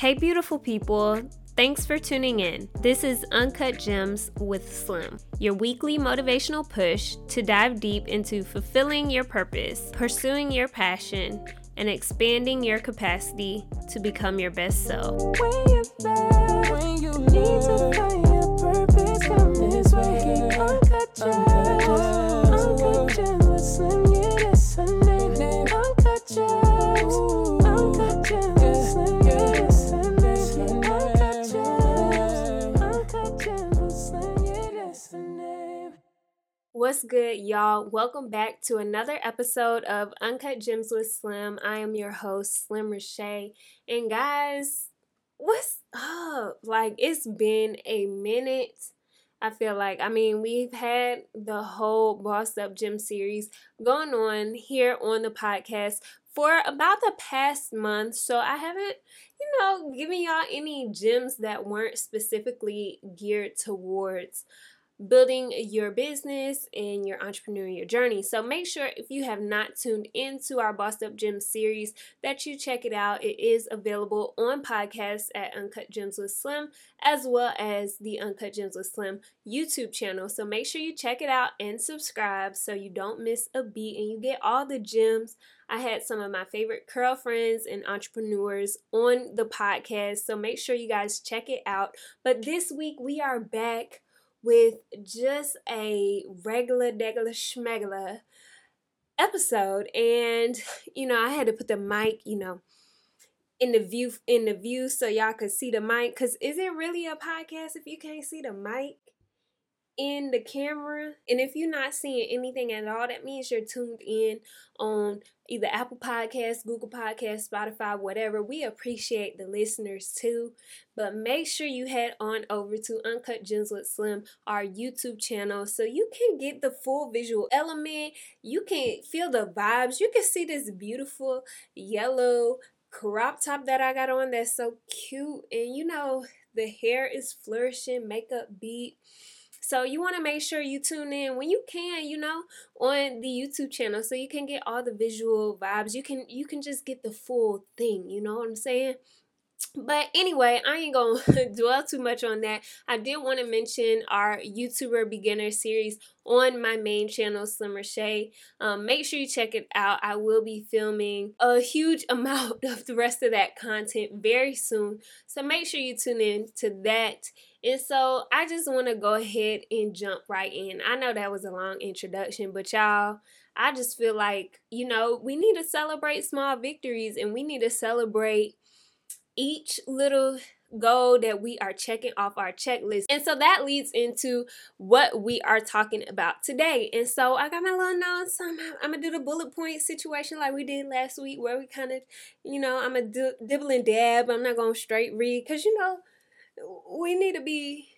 Hey, beautiful people. Thanks for tuning in. This is Uncut Gems with Slim, your weekly motivational push to dive deep into fulfilling your purpose, pursuing your passion, and expanding your capacity to become your best self. When What's good, y'all? Welcome back to another episode of Uncut Gems with Slim. I am your host, Slim Reshae. And guys, what's up? Like, it's been a minute. I feel like, I mean, we've had the whole Bossed Up Gems series going on here on the podcast for about the past month. So I haven't, you know, given y'all any gems that weren't specifically geared towards building your business and your entrepreneurial journey. So make sure if you have not tuned into our Bossed Up Gems series that you check it out. It is available on podcasts at Uncut Gems with Slim as well as the Uncut Gems with Slim YouTube channel. So make sure you check it out and subscribe so you don't miss a beat and you get all the gems. I had some of my favorite curl friends and entrepreneurs on the podcast. So make sure you guys check it out. But this week we are back with just a regular, regular, schmegula episode. And, you know, I had to put the mic, you know, in the view in the view so y'all could see the mic. Cause is it really a podcast if you can't see the mic? In the camera. And if you're not seeing anything at all, that means you're tuned in on either Apple Podcasts, Google Podcasts, Spotify, whatever. We appreciate the listeners too. But make sure you head on over to Uncut Gems with Slim, our YouTube channel, so you can get the full visual element. You can feel the vibes. You can see this beautiful yellow crop top that I got on that's so cute. And you know, the hair is flourishing, makeup beat. So you want to make sure you tune in when you can, you know, on the YouTube channel so you can get all the visual vibes. You can you can just get the full thing, you know what I'm saying? But anyway, I ain't gonna dwell too much on that. I did want to mention our YouTuber beginner series on my main channel, Slim Reshae. Um, make sure you check it out. I will be filming a huge amount of the rest of that content very soon. So make sure you tune in to that. And so I just want to go ahead and jump right in. I know that was a long introduction, but y'all, I just feel like, you know, we need to celebrate small victories and we need to celebrate each little goal that we are checking off our checklist. And so that leads into what we are talking about today. And so I got my little notes. I'm, I'm gonna do the bullet point situation like we did last week, where we kind of, you know, I'm gonna dibble and dab. I'm not gonna straight read because you know we need to be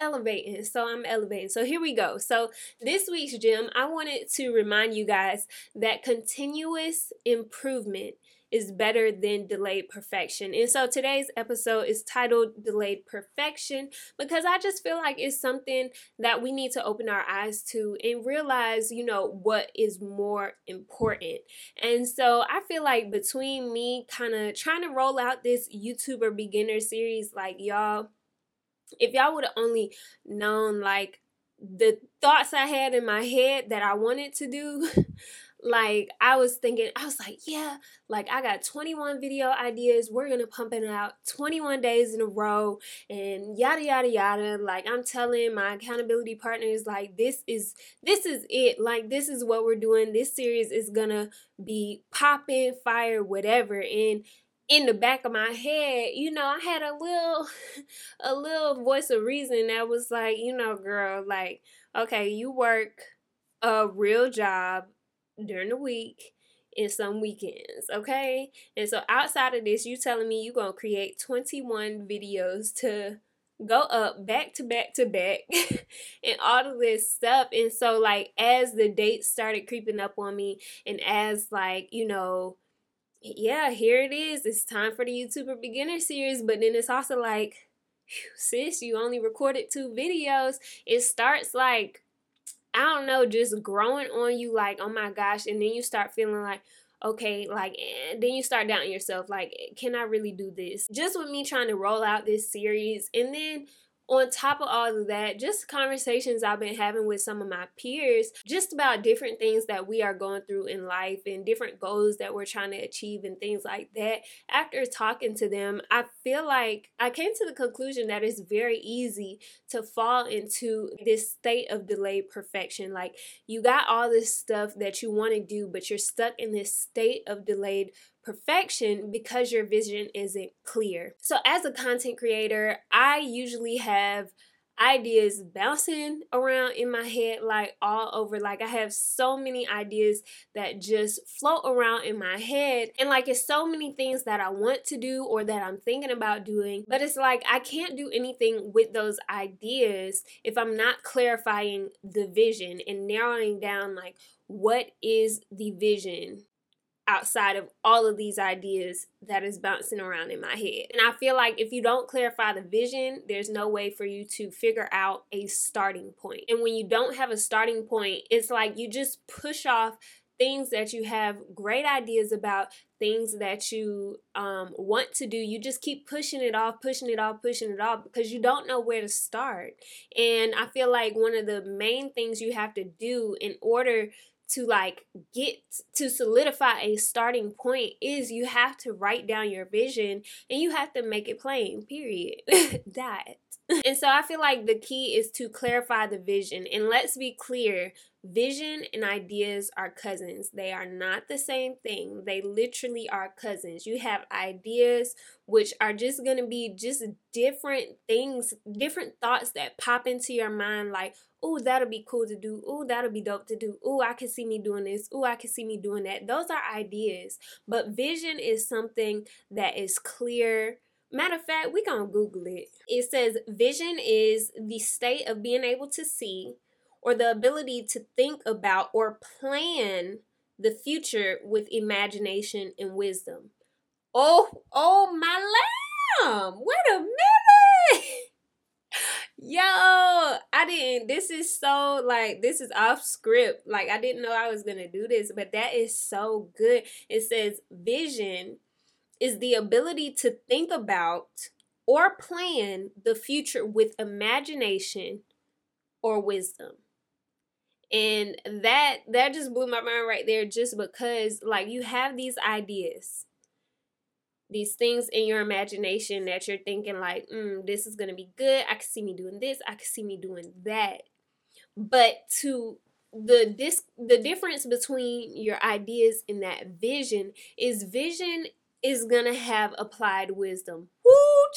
elevating. So I'm elevating. So here we go. So this week's gym, I wanted to remind you guys that continuous improvement is better than delayed perfection. And so today's episode is titled Delayed Perfection because I just feel like it's something that we need to open our eyes to and realize, you know, what is more important. And so I feel like between me kind of trying to roll out this YouTuber beginner series, like y'all, if y'all would have only known like the thoughts I had in my head that I wanted to do, like I was thinking, I was like, yeah, like I got 21 video ideas. We're gonna pump it out 21 days in a row and yada yada yada. Like I'm telling my accountability partners, like this is this is it. Like this is what we're doing. This series is gonna be popping, fire, whatever. And in the back of my head, you know, I had a little a little voice of reason that was like, you know, girl, like, okay, you work a real job during the week and some weekends, okay? And so outside of this, you telling me you're gonna create 21 videos to go up back to back to back and all of this stuff. And so like as the dates started creeping up on me and as like, you know, yeah, here it is. It's time for the YouTuber beginner series. But then it's also like, sis, you only recorded two videos. It starts like, I don't know, just growing on you like, oh my gosh. And then you start feeling like, okay, like, eh, then you start doubting yourself, like, can I really do this? Just with me trying to roll out this series, and then on top of all of that, just conversations I've been having with some of my peers just about different things that we are going through in life and different goals that we're trying to achieve and things like that. After talking to them, I feel like I came to the conclusion that it's very easy to fall into this state of delayed perfection. Like you got all this stuff that you want to do, but you're stuck in this state of delayed perfection because your vision isn't clear. So, as a content creator, I usually have ideas bouncing around in my head like all over. Like i have so many ideas that just float around in my head. And like it's so many things that i want to do or that i'm thinking about doing but it's like i can't do anything with those ideas if i'm not clarifying the vision and narrowing down like what is the vision outside of all of these ideas that is bouncing around in my head. And I feel like if you don't clarify the vision, there's no way for you to figure out a starting point. And when you don't have a starting point, it's like you just push off things that you have great ideas about, things that you um, want to do. You just keep pushing it off, pushing it off, pushing it off because you don't know where to start. And I feel like one of the main things you have to do in order to like get to solidify a starting point is you have to write down your vision and you have to make it plain period. That and so i feel like the key is to clarify the vision and let's be clear Vision and ideas are cousins. They are not the same thing. They literally are cousins. You have ideas, which are just going to be just different things, different thoughts that pop into your mind, like, oh, that'll be cool to do. Oh, that'll be dope to do. Oh, I can see me doing this. Oh, I can see me doing that. Those are ideas. But vision is something that is clear. Matter of fact, we gonna Google it. It says vision is the state of being able to see or the ability to think about or plan the future with imagination and wisdom. Oh, oh my lamb. Wait a minute. Yo, I didn't. This is so like this is off script. Like I didn't know I was to do this, but that is so good. It says vision is the ability to think about or plan the future with imagination or wisdom. And that that just blew my mind right there just because like you have these ideas these things in your imagination that you're thinking like mm, this is gonna be good. I can see me doing this. I can see me doing that. But to the this the difference between your ideas and that vision is vision is gonna have applied wisdom. Woo,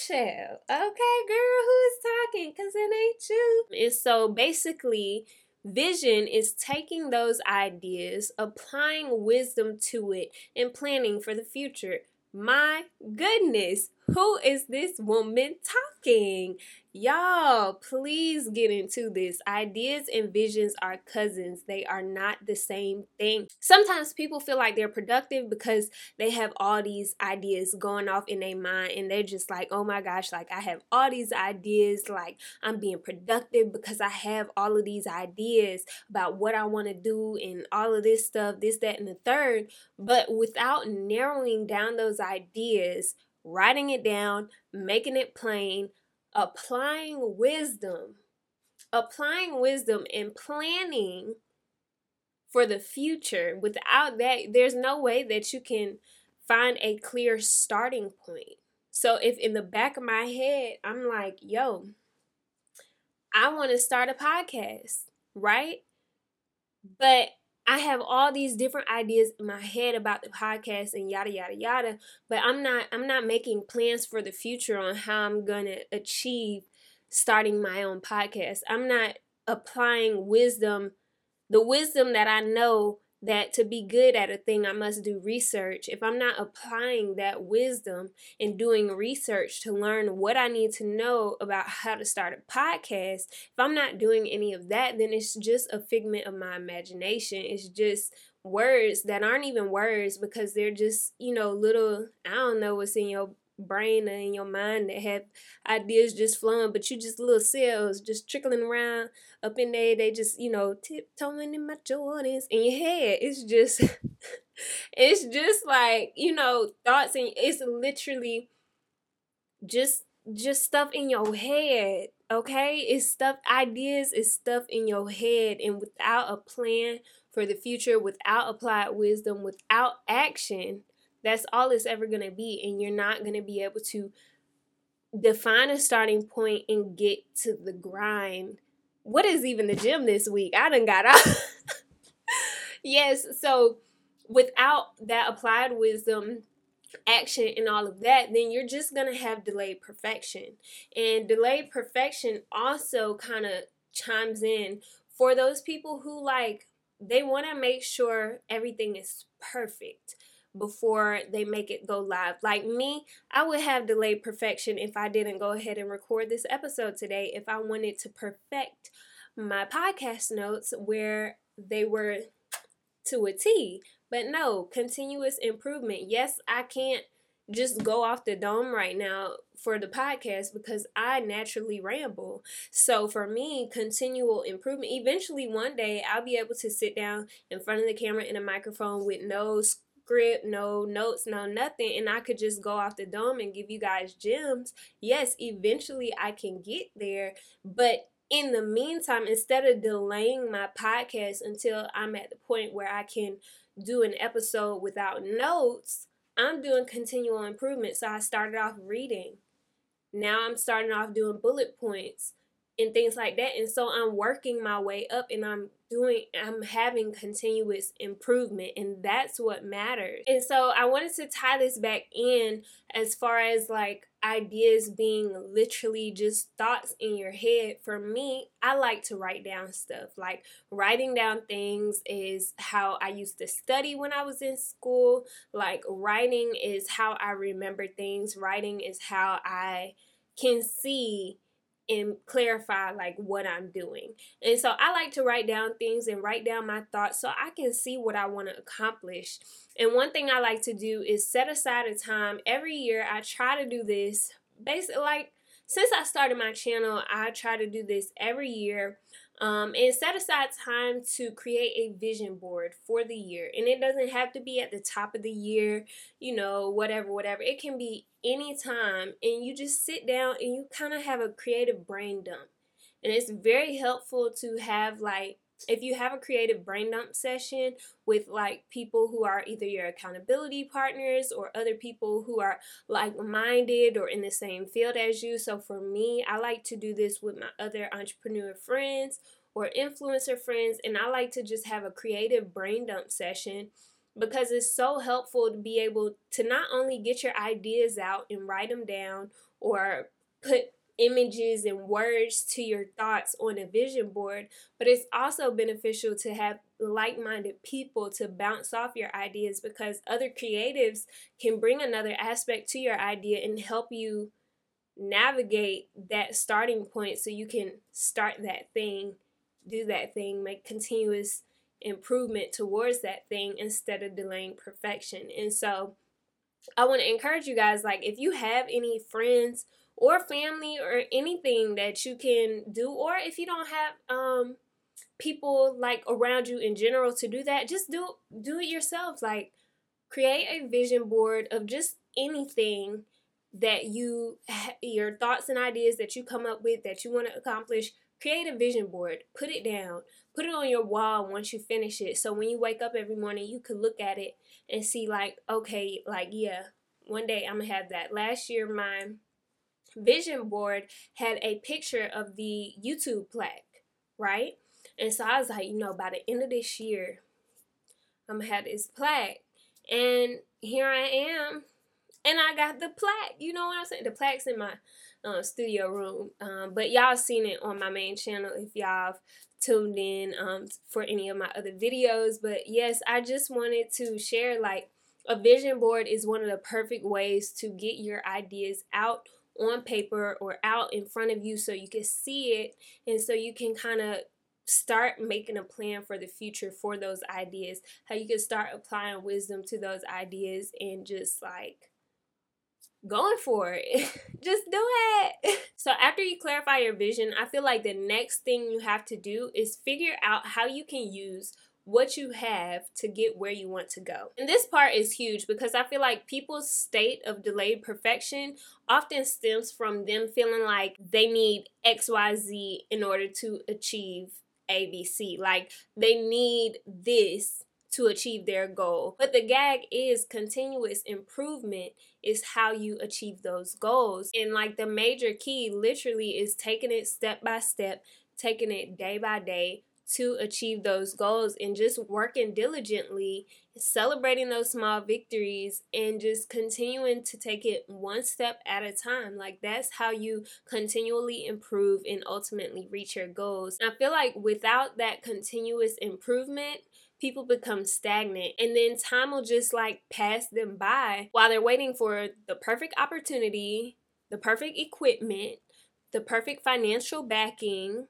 child. Okay, girl, who is talking? Cause it ain't you. And so basically, Vision is taking those ideas, applying wisdom to it, and planning for the future. My goodness, who is this woman talking? Y'all, please get into this. Ideas and visions are cousins, they are not the same thing. Sometimes people feel like they're productive because they have all these ideas going off in their mind, and they're just like, oh my gosh, like I have all these ideas, like I'm being productive because I have all of these ideas about what I want to do and all of this stuff, this, that, and the third. But without narrowing down those ideas, writing it down, making it plain, applying wisdom, applying wisdom and planning for the future. Without that, there's no way that you can find a clear starting point. So if in the back of my head, I'm like, yo, I want to start a podcast, right? But I have all these different ideas in my head about the podcast and yada yada yada, but I'm not I'm not making plans for the future on how I'm going to achieve starting my own podcast. I'm not applying wisdom, the wisdom that I know that to be good at a thing, I must do research. If I'm not applying that wisdom and doing research to learn what I need to know about how to start a podcast, if I'm not doing any of that, then it's just a figment of my imagination. It's just words that aren't even words because they're just, you know, little, I don't know what's in your brain or in your mind that have ideas just flowing, but you just little cells just trickling around up in there. They just, you know, tiptoeing in my Jordans in your head. It's just, it's just like, you know, thoughts and it's literally just, just stuff in your head. Okay. It's stuff, ideas is stuff in your head. And without a plan for the future, without applied wisdom, without action, that's all it's ever going to be. And you're not going to be able to define a starting point and get to the grind. What is even the gym this week? I done got out. yes. So without that applied wisdom, action and all of that, then you're just going to have delayed perfection. And delayed perfection also kind of chimes in for those people who like they want to make sure everything is perfect before they make it go live. Like me, I would have delayed perfection if I didn't go ahead and record this episode today. If I wanted to perfect my podcast notes where they were to a T. But no, continuous improvement. Yes, I can't just go off the dome right now for the podcast because I naturally ramble. So for me, continual improvement. Eventually, one day, I'll be able to sit down in front of the camera and a microphone with no script, no notes, no nothing, and I could just go off the dome and give you guys gems. Yes, eventually I can get there, but in the meantime, instead of delaying my podcast until I'm at the point where I can do an episode without notes, I'm doing continual improvement. So I started off reading. Now I'm starting off doing bullet points and things like that. And so I'm working my way up and I'm doing, I'm having continuous improvement. And that's what matters. And so I wanted to tie this back in as far as like ideas being literally just thoughts in your head. For me, I like to write down stuff. Like writing down things is how I used to study when I was in school. Like writing is how I remember things, writing is how I can see and clarify like what I'm doing. And so I like to write down things and write down my thoughts so I can see what I want to accomplish. And one thing I like to do is set aside a time every year. I try to do this basically like since I started my channel, I try to do this every year um, and set aside time to create a vision board for the year. And it doesn't have to be at the top of the year, you know, whatever, whatever. It can be any time. And you just sit down and you kind of have a creative brain dump. And it's very helpful to have like if you have a creative brain dump session with like people who are either your accountability partners or other people who are like minded or in the same field as you. So for me, I like to do this with my other entrepreneur friends or influencer friends, and I like to just have a creative brain dump session because it's so helpful to be able to not only get your ideas out and write them down or put images and words to your thoughts on a vision board, but it's also beneficial to have like minded people to bounce off your ideas because other creatives can bring another aspect to your idea and help you navigate that starting point so you can start that thing, do that thing, make continuous improvement towards that thing instead of delaying perfection. And so, I want to encourage you guys like if you have any friends or family or anything that you can do or if you don't have um people like around you in general to do that just do do it yourself. Like create a vision board of just anything that you your thoughts and ideas that you come up with that you want to accomplish create a vision board. Put it down. Put it on your wall once you finish it. So when you wake up every morning you could look at it and see like okay like yeah one day i'm gonna have that. Last year my vision board had a picture of the YouTube plaque, right? And so I was like, you know, by the end of this year, I'm gonna have this plaque. And here I am. And I got the plaque. You know what I'm saying? The plaque's in my uh, studio room. Um, but y'all seen it on my main channel if y'all tuned in um, for any of my other videos. But yes, I just wanted to share like a vision board is one of the perfect ways to get your ideas out on paper or out in front of you so you can see it and so you can kind of start making a plan for the future for those ideas how you can start applying wisdom to those ideas and just like going for it. Just do it. So, after you clarify your vision, I feel like the next thing you have to do is figure out how you can use what you have to get where you want to go. And this part is huge because I feel like people's state of delayed perfection often stems from them feeling like they need XYZ in order to achieve ABC. Like they need this to achieve their goal. But the gag is continuous improvement is how you achieve those goals. And like the major key literally is taking it step by step, taking it day by day to achieve those goals and just working diligently, celebrating those small victories, and just continuing to take it one step at a time. Like that's how you continually improve and ultimately reach your goals. And I feel like without that continuous improvement, people become stagnant and then time will just like pass them by while they're waiting for the perfect opportunity, the perfect equipment, the perfect financial backing,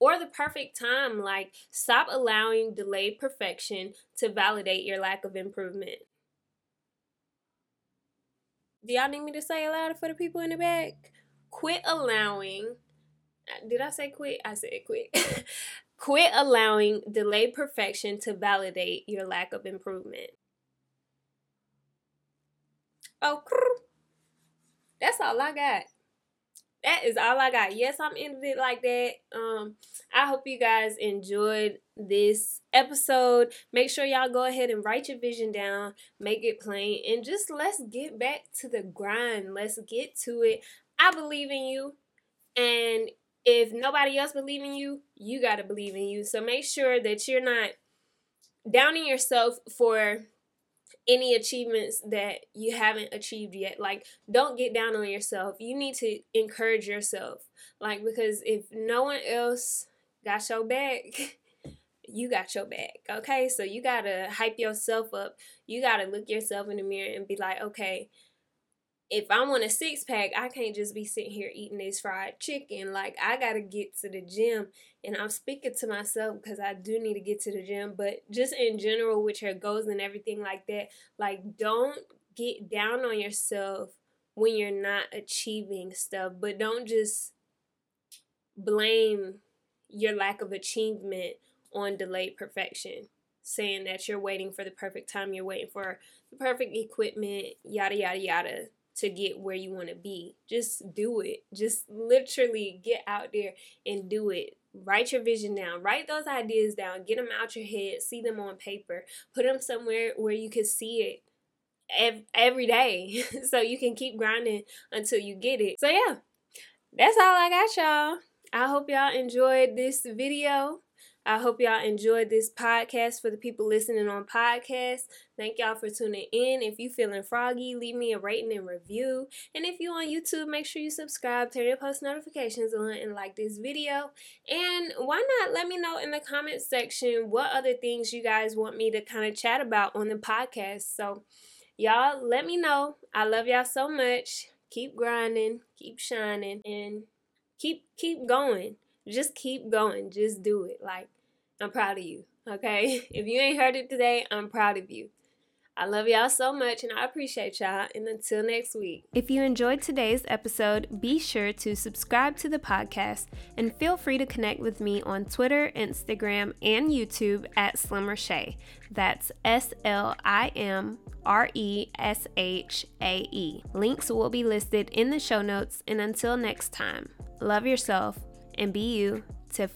or the perfect time. Like, stop allowing delayed perfection to validate your lack of improvement. Do y'all need me to say it louder for the people in the back? Quit allowing. Did I say quit? I said quit. quit allowing delayed perfection to validate your lack of improvement. Oh, that's all I got that is all I got. Yes, I'm ending it like that. Um, I hope you guys enjoyed this episode. Make sure y'all go ahead and write your vision down, make it plain, and just let's get back to the grind. Let's get to it. I believe in you, and if nobody else believe in you, you gotta believe in you. So make sure that you're not downing yourself for any achievements that you haven't achieved yet. Like, don't get down on yourself. You need to encourage yourself. Like, because if no one else got your back, you got your back. Okay. So you got to hype yourself up. You got to look yourself in the mirror and be like, okay, if I want a six pack, I can't just be sitting here eating this fried chicken. Like, I got to get to the gym. And I'm speaking to myself because I do need to get to the gym. But just in general, with your goals and everything like that, like, don't get down on yourself when you're not achieving stuff. But don't just blame your lack of achievement on delayed perfection saying that you're waiting for the perfect time, you're waiting for the perfect equipment, yada, yada, yada to get where you want to be. Just do it. Just literally get out there and do it. Write your vision down. Write those ideas down. Get them out your head. See them on paper. Put them somewhere where you can see it every day so you can keep grinding until you get it. So, yeah, that's all I got, y'all. I hope y'all enjoyed this video. I hope y'all enjoyed this podcast for the people listening on podcast. Thank y'all for tuning in. If you feeling froggy, leave me a rating and review. And if you on YouTube, make sure you subscribe, turn your post notifications on, and like this video. And why not let me know in the comment section what other things you guys want me to kind of chat about on the podcast. So y'all let me know. I love y'all so much. Keep grinding, keep shining, and keep keep going. Just keep going. Just do it. Like I'm proud of you. Okay? If you ain't heard it today, I'm proud of you. I love y'all so much and I appreciate y'all. And until next week. If you enjoyed today's episode, be sure to subscribe to the podcast and feel free to connect with me on Twitter, Instagram, and YouTube at Slim Reshae. That's S L I M R E S H A E. Links will be listed in the show notes. And until next time, love yourself and be you, to